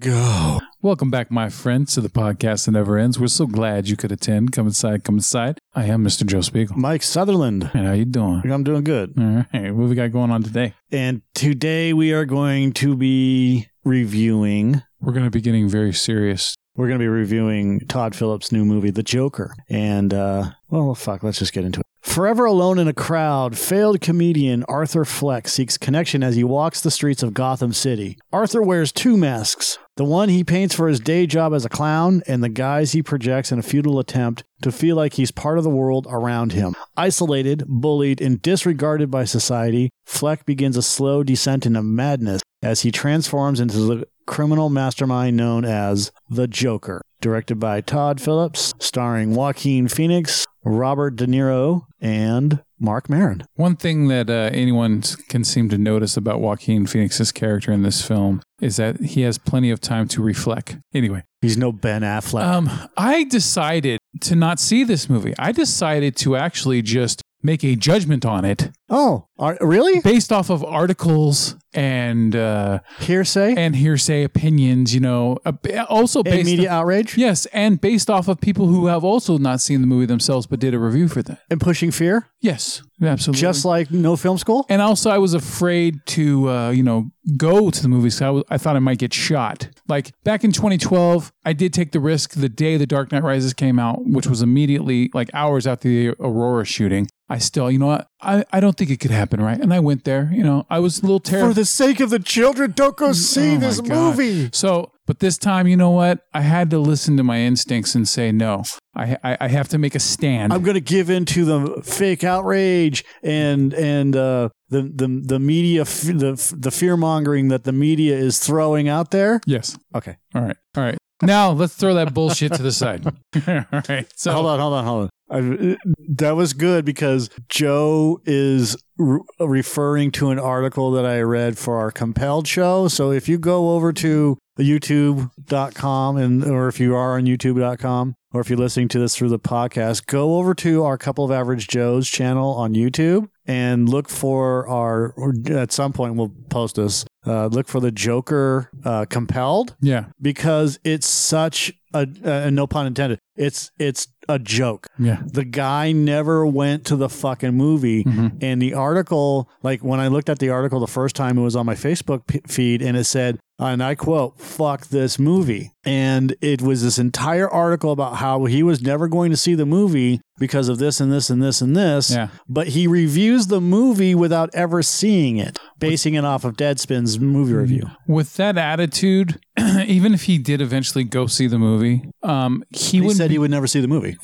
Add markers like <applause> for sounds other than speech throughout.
go. Welcome back, my friends, to the podcast that never ends. We're so glad you could attend. Come inside, come inside. I am Mr. Joe Spiegel. Mike Sutherland. And how you doing? I'm doing good. All right, what we got going on today? And today we are going to be reviewing. We're going to be getting very serious. We're going to be reviewing Todd Phillips' new movie, The Joker. And, uh, well, fuck, let's just get into it. Forever alone in a crowd, failed comedian Arthur Fleck seeks connection as he walks the streets of Gotham City. Arthur wears two masks the one he paints for his day job as a clown, and the guise he projects in a futile attempt to feel like he's part of the world around him. Isolated, bullied, and disregarded by society, Fleck begins a slow descent into madness as he transforms into the criminal mastermind known as the Joker. Directed by Todd Phillips, starring Joaquin Phoenix, Robert De Niro, and Marc Maron. One thing that uh, anyone can seem to notice about Joaquin Phoenix's character in this film is that he has plenty of time to reflect. Anyway, He's no Ben Affleck. um, I decided to not see this movie. I decided to actually just make a judgment on it oh, are, really? based off of articles and uh, Hearsay? and hearsay opinions. You know, uh, also And based media outrage? Yes, and based off of people who have also not seen the movie themselves but did a review for that. And pushing fear? Yes, absolutely. Just like no film school? and also, I was afraid to, uh, you know, go to the movies. I, I thought I might get shot. Like back in 2012, I did take the risk the day The Dark Knight Rises came out, which was immediately like hours after the Aurora shooting. I still, you know what? I, I don't think it could happen, right? And I went there. You know, I was a little terrified. For the sake of the children, don't go see Oh this movie. So, but this time, you know what? I had to listen to my instincts and say no. I I, I have to make a stand. I'm going to give in to the fake outrage and and uh, the the the media the the fear mongering that the media is throwing out there. yes. Okay, All right. All right. Now let's throw that bullshit to the side. <laughs> All right. So hold on, hold on, hold on. I, that was good because Joe is re- referring to an article that I read for our compelled show. So if you go over to youtube.com and or if you are on youtube.com or if you're listening to this through the podcast, go over to our couple of average Joes channel on YouTube and look for our or at some point we'll post this. Uh, look for the Joker uh, compelled yeah. because it's such a uh, no pun intended. It's it's a joke. Yeah. The guy never went to the fucking movie. Mhm. And the article, like when I looked at the article the first time, it was on my Facebook p- feed and it said, and I quote, fuck this movie. And it was this entire article about how he was never going to see the movie because of this and this and this and this. Yeah. But he reviews the movie without ever seeing it, basing it off of Deadspin's movie review. With that attitude, <clears throat> even if he did eventually go see the movie, um, he, He wouldn't. said he would never see the movie.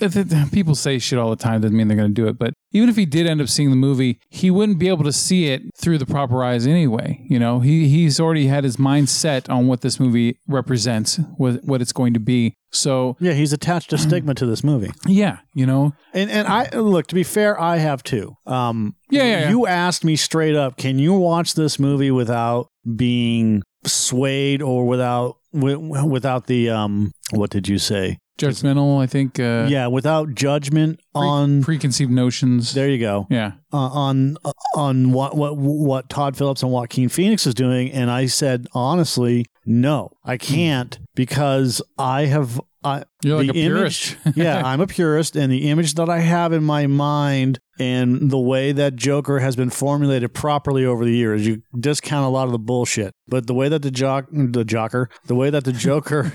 people say shit all the time doesn't mean they're going to do it but even if he did end up seeing the movie he wouldn't be able to see it through the proper eyes anyway you know he he's already had his mind set on what this movie represents what what it's going to be so Yeah, he's attached a stigma to this movie. <clears throat> yeah you know And and I look to be fair, I have too. Um, Yeah, yeah, yeah. You asked me straight up, can you watch this movie without being swayed or without without the um, what did you say? judgmental i think uh yeah, without judgment on. preconceived notions there you go. yeah Uh, on on what what what Todd Phillips and Joaquin Phoenix is doing, and I said honestly, no, I can't because I have. I, you're like the a image- purist <laughs> <laughs> yeah, I'm a purist, and the image that I have in my mind and the way that Joker has been formulated properly over the years, you discount a lot of the bullshit. But the way that the jock, the Joker, the way that the Joker,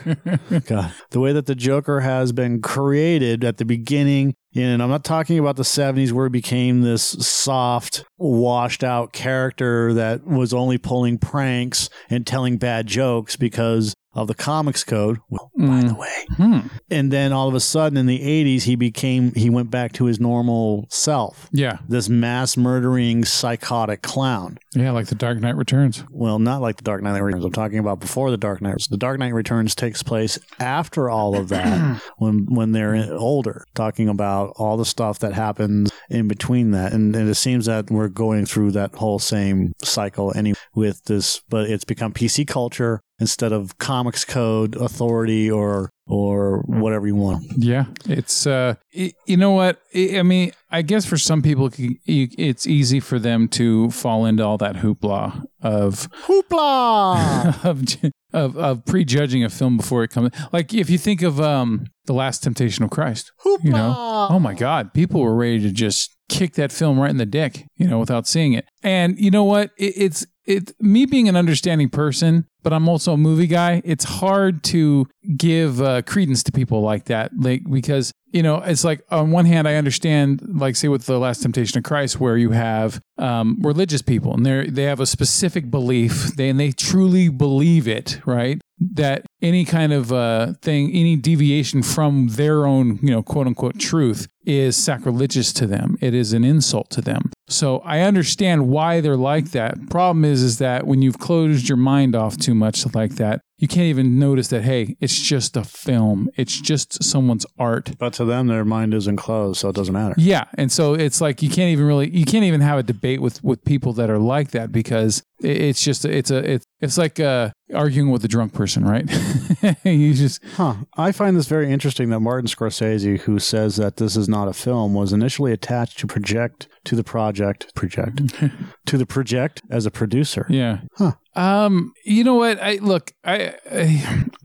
<laughs> God, the way that the Joker has been created at the beginning. And I'm not talking about the 70s where he became this soft, washed out character that was only pulling pranks and telling bad jokes because of the comics code. Well, by the way, hmm. and then all of a sudden in the 80s he became he went back to his normal self. Yeah. This mass murdering psychotic clown. Yeah like the dark knight returns. Well not like the dark knight returns. I'm talking about before the dark knight the dark knight returns takes place after all of that <clears throat> when when they're older talking about all the stuff that happens in between that. And, and it seems that we're going through that whole same cycle anyway with this but it's become pc culture instead of comics code authority or or whatever you want Yeah, it's uh, you know what? I mean, I guess for some people, it c- you- it's easy for them to fall into all that hoopla of Hoopla! <laughs> of of, of prejudging a film before it comes. Like if you think of um, the Last Temptation of Christ, you know, oh my God, people were ready to just kick that film right in the dick, you know, without seeing it. And you know what? It, it's it me being an understanding person, but I'm also a movie guy. It's hard to give uh, credence to people like that, like because you know it's like on one hand I understand, like say with the Last Temptation of Christ, where you have um, religious people and they they have a specific belief, they and they truly believe it, right? That any kind of uh, thing, any deviation from their own, you know, quote unquote truth is sacrilegious to them. It is an insult to them. So I understand why they're like that. Problem is, is that when you've closed your mind off too much like that, you can't even notice that. Hey, it's just a film. It's just someone's art. But to them, their mind isn't closed, so it doesn't matter. Yeah, and so it's like you can't even really, you can't even have a debate with with people that are like that because it's just it's a it's it's like uh, arguing with a drunk person, right? <laughs> you just Huh. I find this very interesting that Martin Scorsese, who says that this is not a film, was initially attached to project to the project project <laughs> to the project as a producer. Yeah. Huh. Um, you know what? I look, I,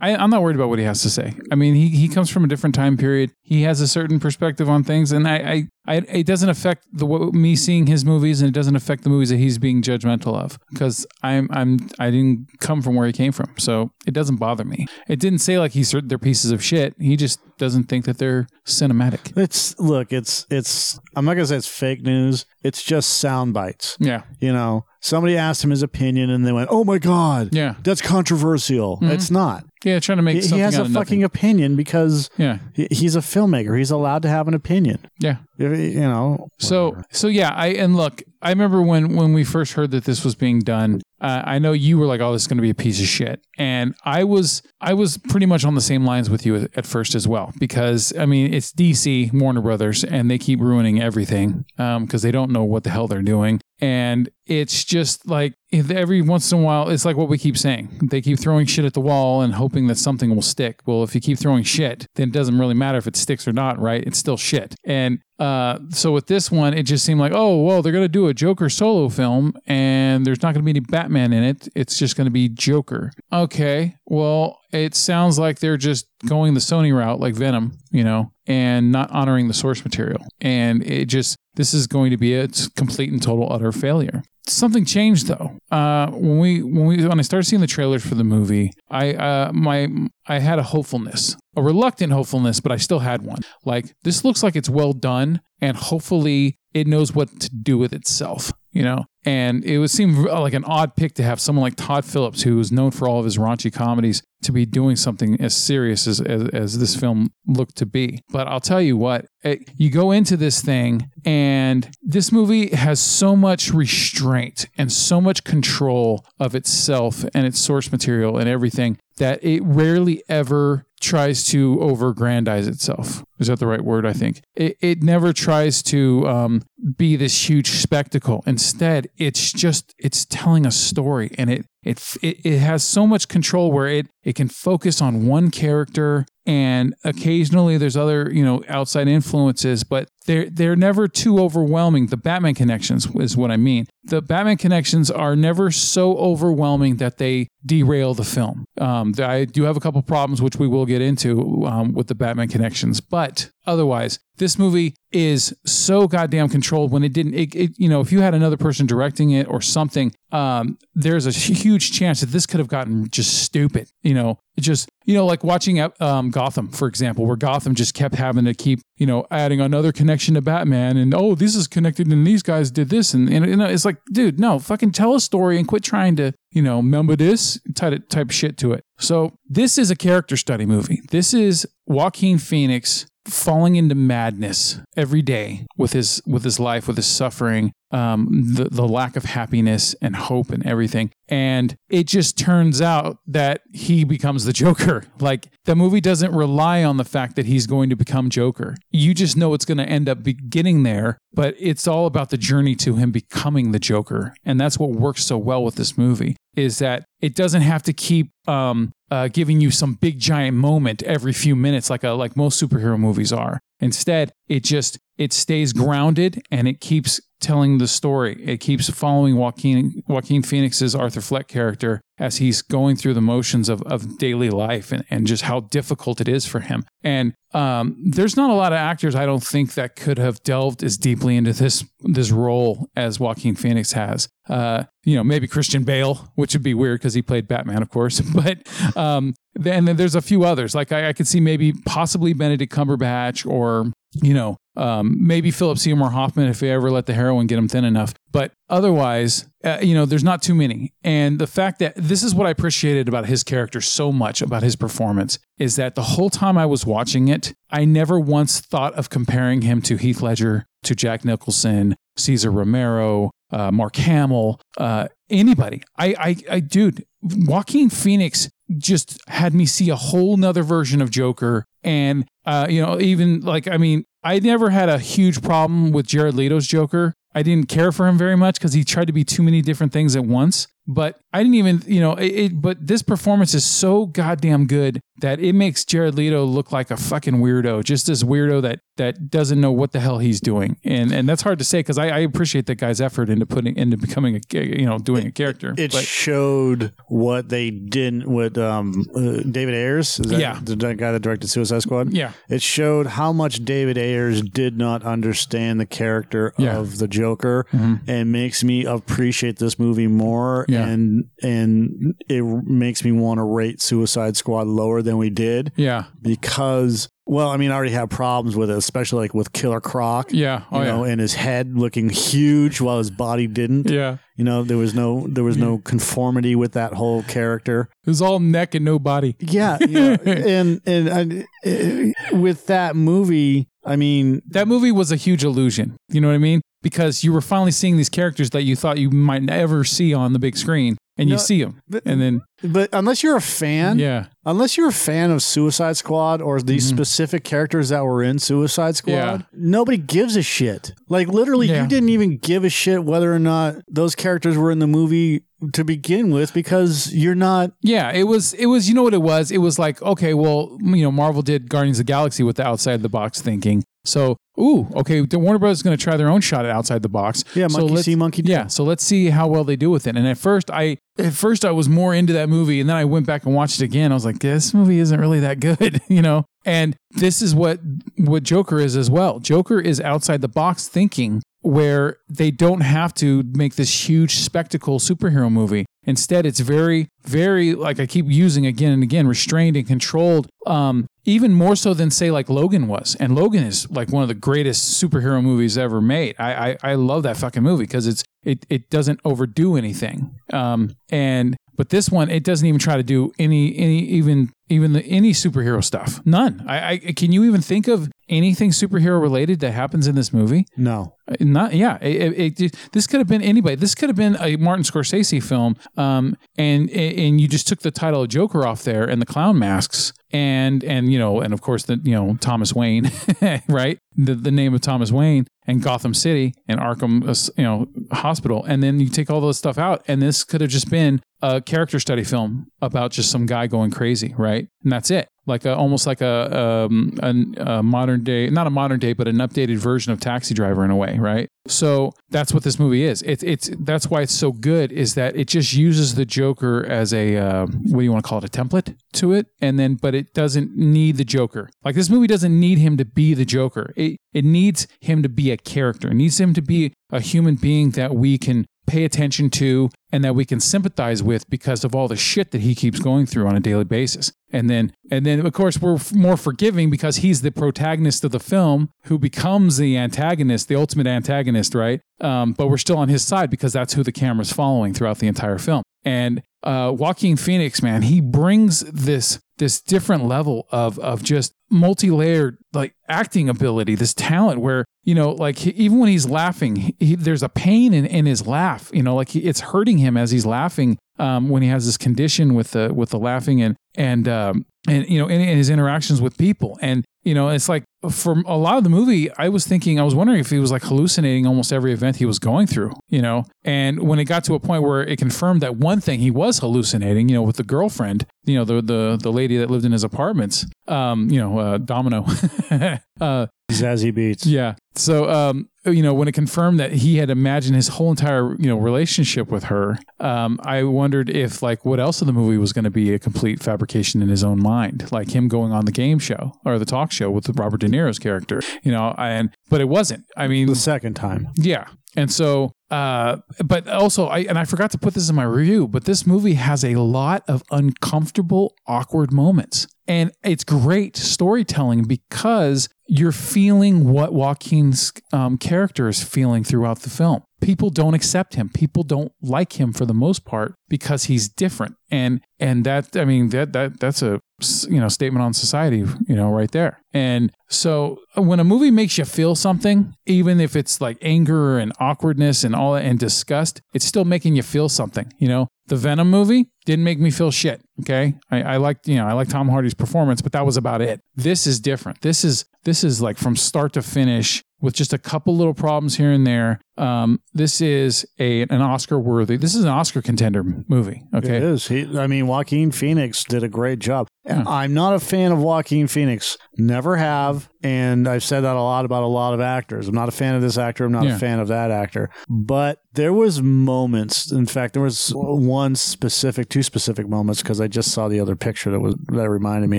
I, I'm not worried about what he has to say. I mean, he he comes from a different time period. He has a certain perspective on things, and I, I, I it doesn't affect the what- me seeing his movies, and it doesn't affect the movies that he's being judgmental of because I'm I'm I didn't come from where he came from, so it doesn't bother me. It didn't say like he's they're pieces of shit. He just doesn't think that they're cinematic. It's look, it's it's I'm not gonna say it's fake news. It's just sound bites. Yeah. You know, somebody asked him his opinion and they went, Oh my God, Yeah. that's controversial. It's not. Yeah. Trying to make He, he has a fucking nothing. opinion because Yeah. he- he's a filmmaker. He's allowed to have an opinion. Yeah. You know. So so yeah, I and look, I remember when when we first heard that this was being done. Uh, I know you were like, "Oh, this is going to be a piece of shit," and I was I was pretty much on the same lines with you at, at first as well because I mean it's DC Warner Brothers and they keep ruining everything because they don't know what the hell they're doing. And it's just like every once in a while, it's like what we keep saying. They keep throwing shit at the wall and hoping that something will stick. Well, if you keep throwing shit, then it doesn't really matter if it sticks or not, right? It's still shit. And uh, so with this one, it just seemed like, oh, well, they're going to do a Joker solo film and there's not going to be any Batman in it. It's just going to be Joker. Okay. Well, it sounds like they're just going the Sony route, like Venom, you know, and not honoring the source material. And it just, this is going to be a complete and total utter failure. Something changed though. Uh, when we when we when I started seeing the trailers for the movie, I uh, my I had a hopefulness, a reluctant hopefulness, but I still had one. Like this looks like it's well done, and hopefully it knows what to do with itself. You know, and it would seem like an odd pick to have someone like Todd Phillips, who is known for all of his raunchy comedies, to be doing something as serious as, as, as this film looked to be. But I'll tell you what, it, you go into this thing, and this movie has so much restraint and so much control of itself and its source material and everything that it rarely ever tries to over-grandize itself. Is that the right word? I think it, it never tries to um, be this huge spectacle. Instead, it's just it's telling a story, and it it it, it has so much control where it it can focus on one character and occasionally there's other you know outside influences but they're they're never too overwhelming the batman connections is what i mean. The batman connections are never so overwhelming that they derail the film. Um, i do have a couple problems which we will get into um, with the batman connections but otherwise this movie is so goddamn controlled when it didn't it, it you know if you had another person directing it or something um, there's a huge chance that this could have gotten just stupid you know it just you know like watching um, gotham for example where gotham just kept having to keep you know adding another connection to batman and oh this is connected and these guys did this and, and you know, it's like dude no fucking tell a story and quit trying to you know remember this type, type shit to it. So this is a character study movie. This is joaquin phoenix falling into madness every day with his with his life with his suffering um, the, the lack of happiness and hope and everything. And it just turns out that he becomes the joker like the movie doesn't rely on the fact that he's going to become joker you just know it's going to end up beginning there but it's all about the journey to him becoming the joker and that's what works so well with this movie is that it doesn't have to keep um, uh, giving you some big giant moment every few minutes like a like most superhero movies are. Instead, it just it stays grounded and it keeps telling the story. It keeps following Joaquin Joaquin Phoenix's Arthur Fleck character as he's going through the motions of, of daily life and, and just how difficult it is for him. And um, there's not a lot of actors I don't think that could have delved as deeply into this this role as Joaquin Phoenix has. Uh, you know, maybe Christian Bale, which would be weird because he played Batman, of course. <laughs> But um, then there's a few others. Like I, I could see maybe possibly Benedict Cumberbatch or you know um, maybe Philip Seymour Hoffman if they ever let the heroin get him thin enough. But otherwise, uh, you know, there's not too many. And the fact that this is what I appreciated about his character so much about his performance is that the whole time I was watching it, I never once thought of comparing him to Heath Ledger, to Jack Nicholson, Cesar Romero, uh, Mark Hamill, uh, anybody. I, I, I, dude, Joaquin Phoenix just had me see a whole nother version of Joker. And, uh, you know, even like, I mean, I never had a huge problem with Jared Leto's Joker. I didn't care for him very much because he tried to be too many different things at once. But I didn't even, you know, it, it, but this performance is so goddamn good that it makes Jared Leto look like a fucking weirdo, just this weirdo that that doesn't know what the hell he's doing, and and that's hard to say because I, I, appreciate that guy's effort into putting into becoming a you know doing a character. It showed what they didn't with um, uh, David Ayers. Is that Yeah. the guy that directed Suicide Squad. Yeah. it showed how much David Ayers did not understand the character Yeah. Mm-hmm. of the Joker, and makes me appreciate this movie more. Yeah. and and it makes me want to rate Suicide Squad lower than we did yeah, because. Well, I mean, I already have problems with it, especially like with Killer Croc. yeah, You oh know, yeah, and his head looking huge while his body didn't. yeah. You know, there was no there was no conformity with that whole character. It was all neck and no body. Yeah, <laughs> yeah. and and uh, with that movie, I mean, That movie was a huge illusion. You know what I mean? Because you were finally seeing these characters that you thought you might never see on the big screen, and you see them, but- and then but unless you're a fan, yeah, unless you're a fan of Suicide Squad or these specific characters that were in Suicide Squad, Mm-hmm. Yeah. nobody gives a shit. Like literally, Yeah. you didn't even give a shit whether or not those characters were in the movie to begin with because you're not. Yeah, it was. It was. You know what it was? It was like, okay, well, you know, Marvel did Guardians of the Galaxy with the outside of the box thinking. So, ooh, okay, the Warner Brothers is going to try their own shot at outside the box. Yeah, so monkey let's- see, monkey do. Yeah, so let's see how well they do with it. And at first, I at first I was more into that movie, and then I went back and watched it again. I was like, this movie isn't really that good, <laughs> you know. And this is what what Joker is as well. Joker is outside the box thinking where they don't have to make this huge spectacle superhero movie. Instead, it's very, very like I keep using again and again, restrained and controlled. Um, even more so than say like Logan was, and Logan is like one of the greatest superhero movies ever made. I I, I love that fucking movie because it's it it doesn't overdo anything. Um, and but this one it doesn't even try to do any any even even the, any superhero stuff. None. I, I can you even think of anything superhero related that happens in this movie? No, Not yeah. It, it, it- this could have been anybody. This could have been a Martin Scorsese film, um, and and you just took the title of Joker off there and the clown masks, and and you know, and of course the you know Thomas Wayne, <laughs> right? The the name of Thomas Wayne and Gotham City and Arkham, uh, you know, Hospital, and then you take all those stuff out, and this could have just been a character study film about just some guy going crazy, right? And that's it. Like a, almost like a, um, a, a modern day, not a modern day, but an updated version of Taxi Driver in a way, right? So that's what this movie is. It's it's that's why it's so good is that it just uses the Joker as a uh, what do you want to call it a template to it, and then but it doesn't need the Joker. Like this movie doesn't need him to be the Joker. It it needs him to be a character. It needs him to be a human being that we can pay attention to and that we can sympathize with because of all the shit that he keeps going through on a daily basis. And then and then of course we're more forgiving because he's the protagonist of the film who becomes the antagonist, the ultimate antagonist, right? Um, but we're still on his side because that's who the camera's following throughout the entire film. And uh, Joaquin Phoenix, man, he brings this this different level of of just multi-layered like acting ability, this talent where you know, like he, even when he's laughing, he, he- there's a pain in, in his laugh. You know, like it's hurting him as he's laughing um, when he has this condition with the with the laughing and and um, and you know in, in his interactions with people. And you know, it's like for a lot of the movie, I was thinking, I was wondering if he was like hallucinating almost every event he was going through. You know, and when it got to a point where it confirmed that one thing he was hallucinating, you know, with the girlfriend, you know, the the the lady that lived in his apartments, um, you know, uh, Domino. <laughs> uh, Zazie Beetz. Yeah. So, um, you know, when it confirmed that he had imagined his whole entire, you know, relationship with her, um, I wondered if, like, what else in the movie was going to be a complete fabrication in his own mind, like him going on the game show or the talk show with Robert De Niro's character, you know, and but it wasn't. I mean, The second time. yeah. And so, uh, but also, I and I forgot to put this in my review, but this movie has a lot of uncomfortable, awkward moments, and it's great storytelling because you're feeling what Joaquin's um, character is feeling throughout the film. People don't accept him. People don't like him for the most part because he's different, and and that I mean that that that's a you know statement on society, you know, right there. And so when a movie makes you feel something, even if it's like anger and awkwardness and all and disgust, it's still making you feel something. You know, the Venom movie didn't make me feel shit. Okay, I, I liked you know I like Tom Hardy's performance, but that was about it. This is different. This is this is like from start to finish with just a couple little problems here and there. Um, this is a an Oscar worthy. This is an Oscar contender movie. Okay, It is. He, I mean, Joaquin Phoenix did a great job. Yeah. I'm not a fan of Joaquin Phoenix. Never have. And I've said that a lot about a lot of actors. I'm not a fan of this actor. I'm not Yeah. a fan of that actor. But there was moments. In fact, there was one specific, two specific moments because I just saw the other picture that was that reminded me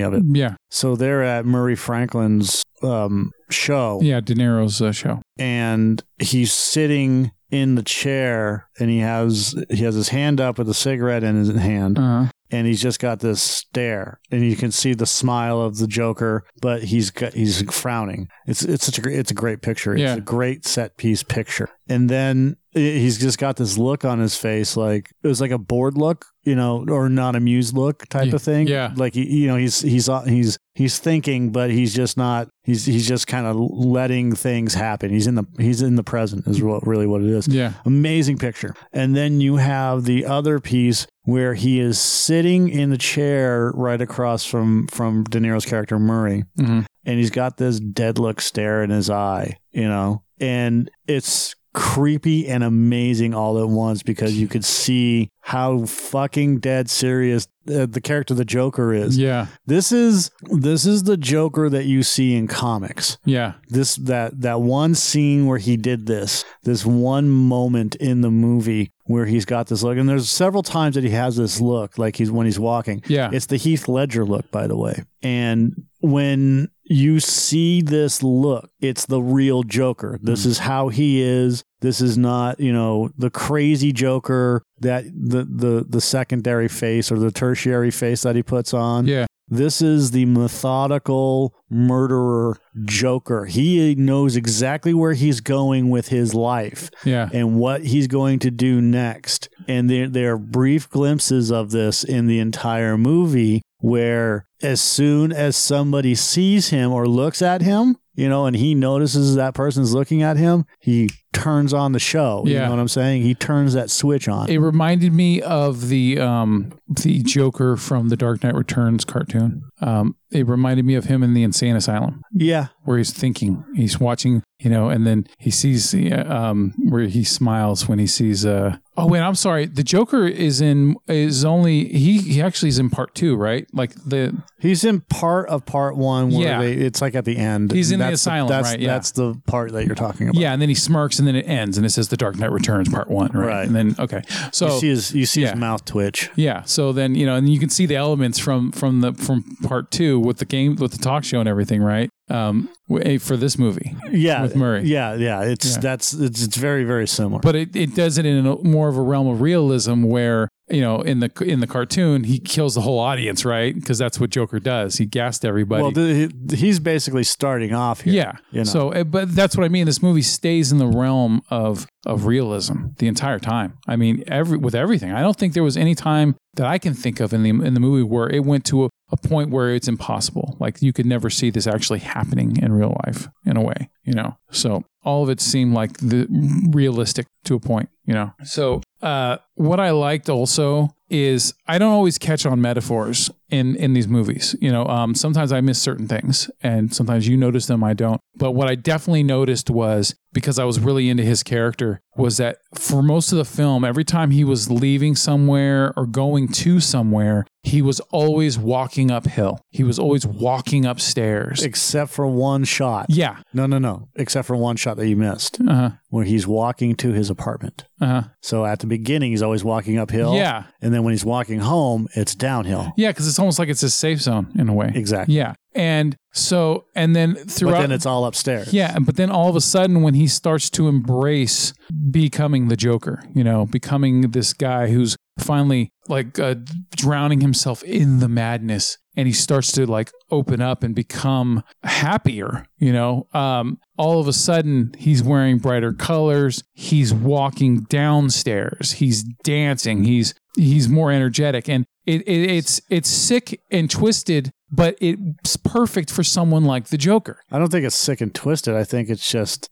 of it. yeah, So they're at Murray Franklin's um, show yeah. De Niro's uh, show. and he's sitting in the chair and he has he has his hand up with a cigarette in his hand Uh, and he's just got this stare and you can see the smile of the joker but he's got, he's frowning it's it's such a great it's a great picture it's Yeah. a great set piece picture and then he's just got this look on his face like it was like a bored look you know or not amused look type Yeah. of thing Yeah. like he, you know he's he's he's he's thinking but he's just not he's he's just kind of letting things happen he's in the he's in the present is what really what it is yeah, amazing picture and then you have the other piece where he is sitting in the chair right across from from De Niro's character Murray Mhm. and he's got this dead look stare in his eye you know and it's creepy and amazing all at once because you could see how fucking dead serious uh, the character the Joker is. yeah, This is this is the Joker that you see in comics. Yeah, this that that one scene where he did this this one moment in the movie where he's got this look. And there's several times that he has this look like he's when he's walking. Yeah. it's the heath ledger look by the way. And when you see this look. It's the real joker. This hmm. is how he is. This is not you know the crazy joker that the the the secondary face or the tertiary face that he puts on. Yeah, this is the methodical murderer Joker. He knows exactly where he's going with his life yeah, and what he's going to do next. And there, there are brief glimpses of this in the entire movie where as soon as somebody sees him or looks at him, you know, and he notices that person's looking at him, he turns on the show. You know what I'm saying? He turns that switch on. It reminded me of the um the Joker from the Dark Knight Returns cartoon. Um, it reminded me of him in the insane asylum yeah. where he's thinking, he's watching, you know, and then he sees uh, um where he smiles when he sees uh oh wait I'm sorry the Joker is in is only he he actually is in part two right like the He's in part of part one where Yeah. they, it's like at the end. He's in the That's asylum, that's, right, yeah. That's the part that you're talking about. yeah and then he smirks and then it ends and it says the Dark Knight Returns part one right, Right. and then okay so You see his you see yeah. his mouth twitch. Yeah. So then you know, and you can see the elements from from the from part two with the game with the talk show and everything, right? Um, w- for this movie, Yeah. With Murray. Yeah, yeah. It's Yeah. that's it's, it's very very similar. but it, it does it in a, more of a realm of realism where you know in the in the cartoon he kills the whole audience, right? Because that's what Joker does. He gassed everybody. well, th- he's basically starting off here. yeah. you know. So, uh, but that's what I mean. This movie stays in the realm of of realism the entire time. I mean, every with everything. I don't think there was any time that I can think of in the in the movie where it went to a, a point where it's impossible. Like you could never see this actually happening in real life in a way, you know. So all of it seemed like the realistic to a point, you know. So uh, what I liked also is I don't always catch on metaphors in in these movies. You know, um, sometimes I miss certain things, and sometimes you notice them, I don't. But what I definitely noticed was because I was really into his character was that for most of the film, every time he was leaving somewhere or going to somewhere, he was always walking uphill. He was always walking upstairs. Except for one shot. Yeah. No, no, no. Except for one shot that you missed, Uh huh. where he's walking to his apartment. Uh huh. So at the beginning, he's always walking uphill. Yeah. And then when he's walking home, it's downhill. Yeah, because it's almost like it's a safe zone in a way. Exactly. Yeah. And so, and then throughout. But then it's all upstairs. Yeah, but then all of a sudden, when he starts to embrace becoming the Joker, you know, becoming this guy who's finally like uh, drowning himself in the madness, and he starts to like open up and become happier, you know, um, all of a sudden he's wearing brighter colors. He's walking downstairs. He's dancing. He's he's more energetic, and it, it it's it's sick and twisted. But it's perfect for someone like the Joker I don't think it's sick and twisted. I think it's just.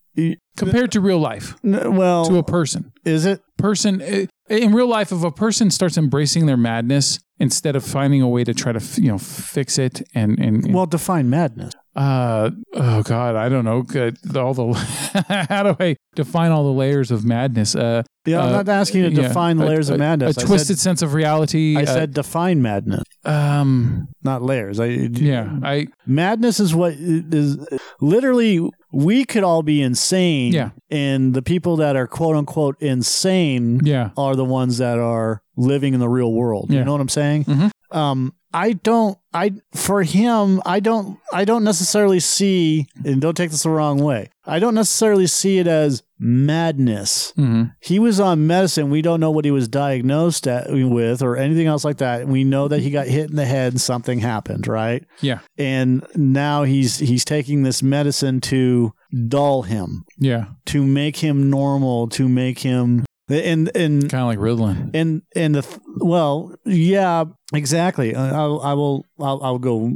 compared to real life N- Well, to a person is it? person uh, in real life if a person starts embracing their madness instead of finding a way to try to you know fix it and and and- Well, define madness. Uh oh god i don't know all the <laughs> how do i define all the layers of madness uh Yeah, I'm Uh, not asking you to yeah, define the a- layers a, of madness. a I twisted sense of reality I uh, said define madness, um not layers. I, yeah i madness is what is literally we could all be insane. Yeah. And the people that are quote unquote insane yeah are the ones that are living in the real world. Yeah. You know what I'm saying? Mhm. Um, I don't. I for him, I don't. I don't necessarily see, and don't take this the wrong way. I don't necessarily see it as madness. hmm He was on medicine. We don't know what he was diagnosed at, with or anything else like that. We know that he got hit in the head and something happened, right? yeah And now he's he's taking this medicine to dull him, yeah to make him normal, to make him and and kind of like ritalin and and the th- well, yeah, exactly. I, I will I'll, I'll go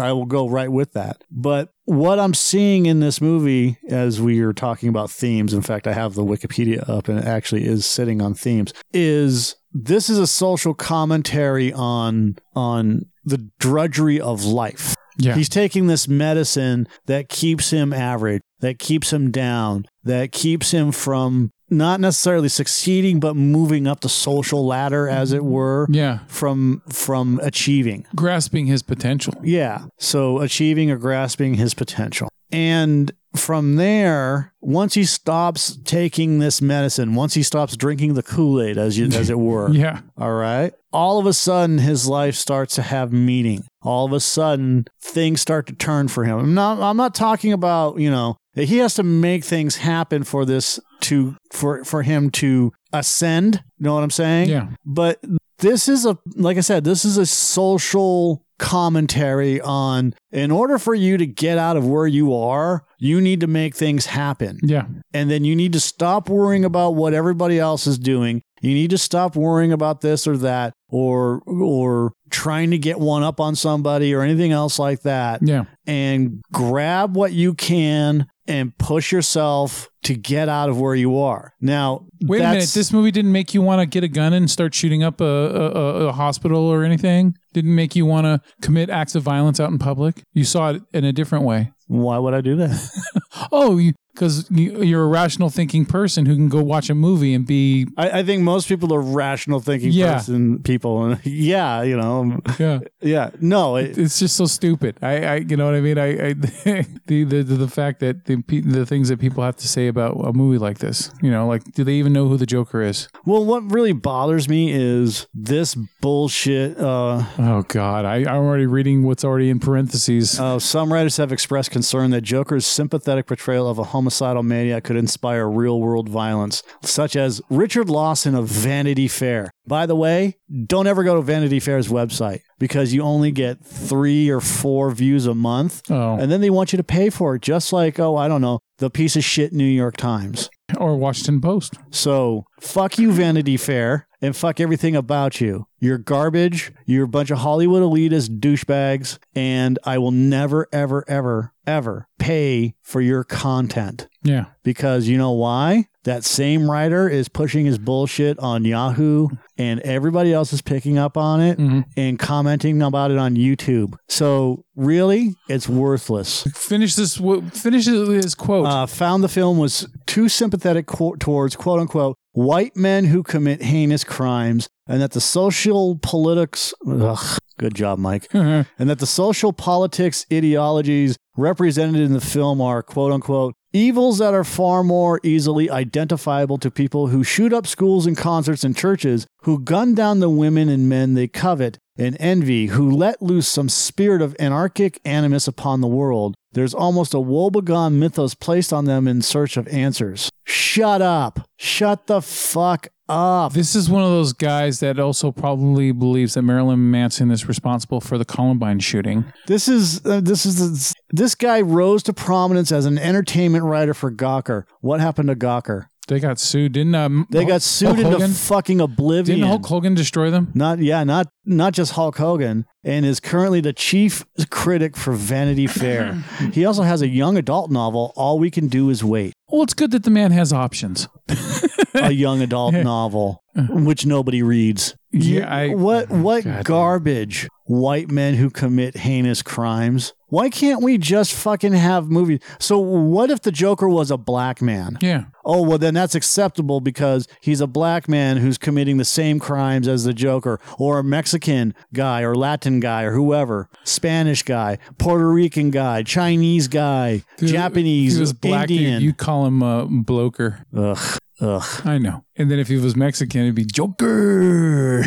I will go right with that. But what I'm seeing in this movie, as we are talking about themes, in fact, I have the Wikipedia up and it actually is sitting on themes. Is this is a social commentary on on the drudgery of life. yeah He's taking this medicine that keeps him average, that keeps him down, that keeps him from not necessarily succeeding, but moving up the social ladder, as it were, yeah from from achieving. grasping his potential Yeah. So achieving or grasping his potential. And from there, once he stops taking this medicine, once he stops drinking the Kool-Aid, as you, as it <laughs> were, yeah all right. All of a sudden, his life starts to have meaning. All of a sudden, things start to turn for him. I'm not. I'm not talking about you know. He has to make things happen for this to for for him to ascend. You know what I'm saying? yeah But this is a like I said. This is a social commentary on. In order for you to get out of where you are, you need to make things happen. yeah And then you need to stop worrying about what everybody else is doing. You need to stop worrying about this or that or or trying to get one up on somebody or anything else like that yeah and grab what you can and push yourself to get out of where you are. Now, Wait a minute. This movie didn't make you want to get a gun and start shooting up a, a, a, hospital or anything? Didn't make you want to commit acts of violence out in public? You saw it in a different way. why would I do that? <laughs> Oh, because you, you're a rational thinking person who can go watch a movie and be, I, I think most people are rational thinking Yeah. person people. And <laughs> yeah, you know, yeah. <laughs> yeah. No, it, It's just so stupid. I, I you know what I mean. I, I <laughs> the, the the fact that the the things that people have to say about a movie like this. You know, like do they even know who the Joker is? well, what really bothers me is this bullshit. Uh, Oh God, I, I'm already reading what's already in parentheses. Uh, some writers have expressed concern that Joker's sympathetic portrayal of a homicidal maniac could inspire real world violence, such as Richard Lawson of Vanity Fair. By the way, don't ever go to Vanity Fair's website because you only get three or four views a month. oh, And then they want you to pay for it, just like, oh, I don't know, the piece of shit New York Times. or Washington Post. So fuck you, Vanity Fair, and fuck everything about you. You're garbage. You're a bunch of Hollywood elitist douchebags, and I will never, ever, ever, ever pay for your content. Yeah. Because you know why? that same writer is pushing his bullshit on Yahoo, and everybody else is picking up on it Mhm. and commenting about it on YouTube. So really, it's worthless. Finish this. Finish his quote. Uh, found the film was too sympathetic qu- towards quote unquote white men who commit heinous crimes, and that the social politics. Ugh, good job, Mike. <laughs> and that the social politics ideologies represented in the film are quote unquote evils that are far more easily identifiable to people who shoot up schools and concerts and churches, who gun down the women and men they covet and envy, who let loose some spirit of anarchic animus upon the world. There's almost a woebegone mythos placed on them in search of answers. Shut up. Shut the fuck up. This is one of those guys that also probably believes that Marilyn Manson is responsible for the Columbine shooting. This is uh, this is this guy rose to prominence as an entertainment writer for Gawker. What happened to Gawker? They got sued, didn't um, They got sued Hulk into Hogan? fucking oblivion. Didn't Hulk Hogan destroy them? not yeah, not not just Hulk Hogan, and is currently the chief critic for Vanity Fair. <clears throat> he also has a young adult novel. All we can do is wait. Well, it's good that the man has options. <laughs> A young adult novel, which nobody reads. Yeah, I- what what God. garbage? White men who commit heinous crimes. Why can't we just fucking have movies? So what if the Joker was a black man? Yeah. Oh, well, then that's acceptable because he's a black man who's committing the same crimes as the Joker, or a Mexican guy, or Latin guy, or whoever, Spanish guy, Puerto Rican guy, Chinese guy, Japanese, If he was black, you, Indian. you call him uh, Bloker. ugh, ugh. I know. And then if he was Mexican, it'd be Joker.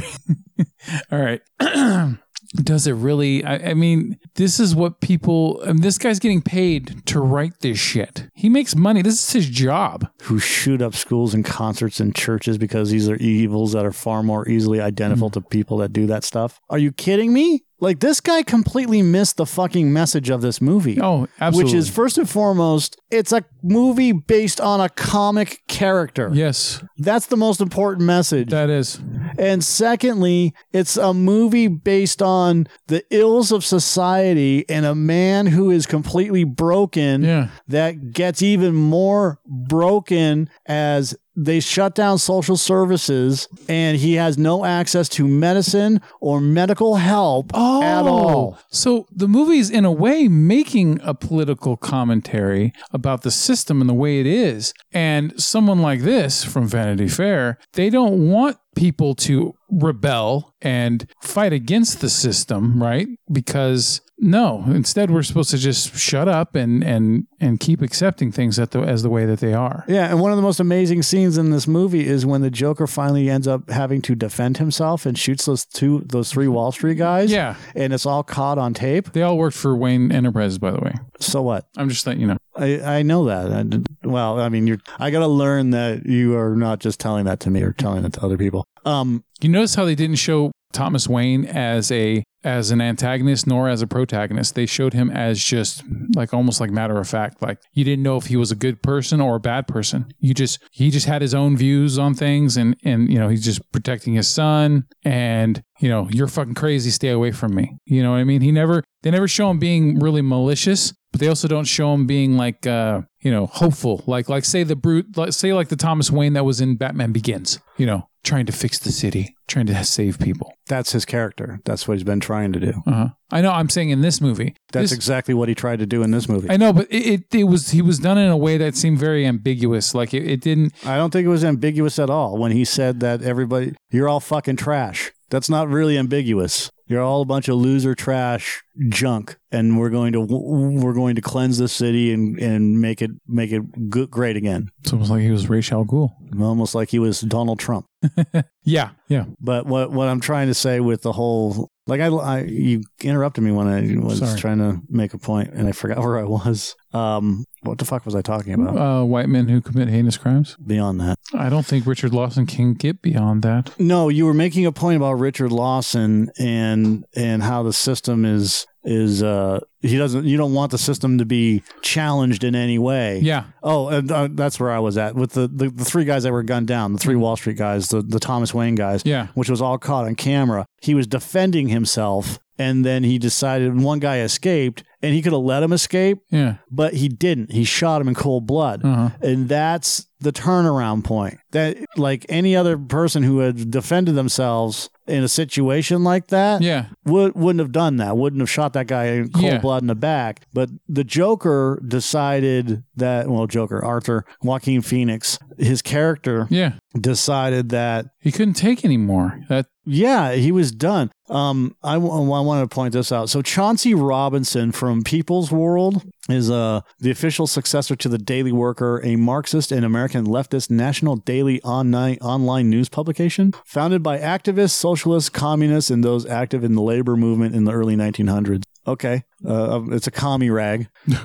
<laughs> All right. <clears throat> Does it really? I, I mean, this is what people. Mean, this guy's getting paid to write this shit. He makes money. This is his job. Who shoot up schools and concerts and churches because these are evils that are far more easily identifiable Hmm. to people that do that stuff? Are you kidding me? Like, this guy completely missed the fucking message of this movie. Oh, absolutely. Which is first and foremost, it's a movie based on a comic character. yes, That's the most important message. that is. and secondly, it's a movie based on the ills of society and a man who is completely broken Yeah. that gets even more broken as they shut down social services and he has no access to medicine or medical help at oh, all. So the movie's in a way making a political commentary about the system and the way it is. And someone like this from Vanity Fair, they don't want people to rebel and fight against the system, right? Because no, instead we're supposed to just shut up and and and keep accepting things the, as the way that they are. Yeah, and one of the most amazing scenes in this movie is when the Joker finally ends up having to defend himself and shoots those two, those three Wall Street guys. Yeah. and it's all caught on tape. They all worked for Wayne Enterprises, by the way. So what? I'm just letting you know. I, I know that. I did- well, I mean, you're. I got to learn that you are not just telling that to me or telling it to other people. Um, You notice how they didn't show Thomas Wayne as a as an antagonist nor as a protagonist. They showed him as just like almost like matter of fact. Like you didn't know if he was a good person or a bad person. You just he just had his own views on things and and you know he's just protecting his son and you know you're fucking crazy. Stay away from me. You know what I mean? He never they never show him being really malicious. But they also don't show him being like, uh, you know, hopeful. Like, like say the brute, like, say like the Thomas Wayne that was in Batman Begins. You know, trying to fix the city, trying to save people. that's his character. That's what he's been trying to do. Uh-huh. I know. I'm saying in this movie, That's This- exactly what he tried to do in this movie. I know, but it, it it was he was done in a way that seemed very ambiguous. Like it, it didn't. I don't think it was ambiguous at all when he said that everybody, you're all fucking trash. That's not really ambiguous. You're all a bunch of loser trash junk, and we're going to we're going to cleanse the city and and make it make it good, great again. It's almost like he was Ra's al Ghul. Almost like he was Donald Trump. <laughs> Yeah, yeah. But what what I'm trying to say with the whole like I, I you interrupted me when I was Sorry. trying to make a point and I forgot <laughs> where I was. Um, what the fuck was I talking about? Uh, white men who commit heinous crimes. Beyond that, I don't think Richard Lawson can get beyond that. no, you were making a point about Richard Lawson and and how the system is is uh he doesn't you don't want the system to be challenged in any way. Yeah, Oh, and, uh, that's where I was at with the, the the three guys that were gunned down, the three Wall Street guys, the the Thomas Wayne guys. yeah. which was all caught on camera. He was defending himself, and then he decided one guy escaped, and he could have let him escape, Yeah. but he didn't. He shot him in cold blood. Uh-huh. And that's the turnaround point. That like any other person who had defended themselves in a situation like that Yeah. would wouldn't have done that. Wouldn't have shot that guy in cold Yeah. blood in the back. But the Joker decided that well, Joker, Arthur, Joaquin Phoenix, his character Yeah. decided that He couldn't take anymore. That yeah, he was done. Um, I, w- I wanted to point this out. So Chauncey Robinson from People's World is uh, the official successor to the Daily Worker, a Marxist and American leftist national daily online online news publication founded by activists, socialists, communists, and those active in the labor movement in the early 1900s. Okay, uh, it's a commie rag. <laughs>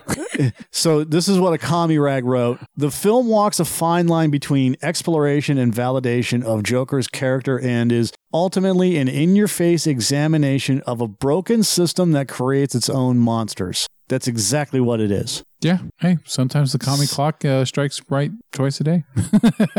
So this is what a commie rag wrote. The film walks a fine line between exploration and validation of Joker's character and is ultimately an in-your-face examination of a broken system that creates its own monsters. That's exactly what it is. yeah. Hey, sometimes the commie clock uh, strikes right twice a day. <laughs>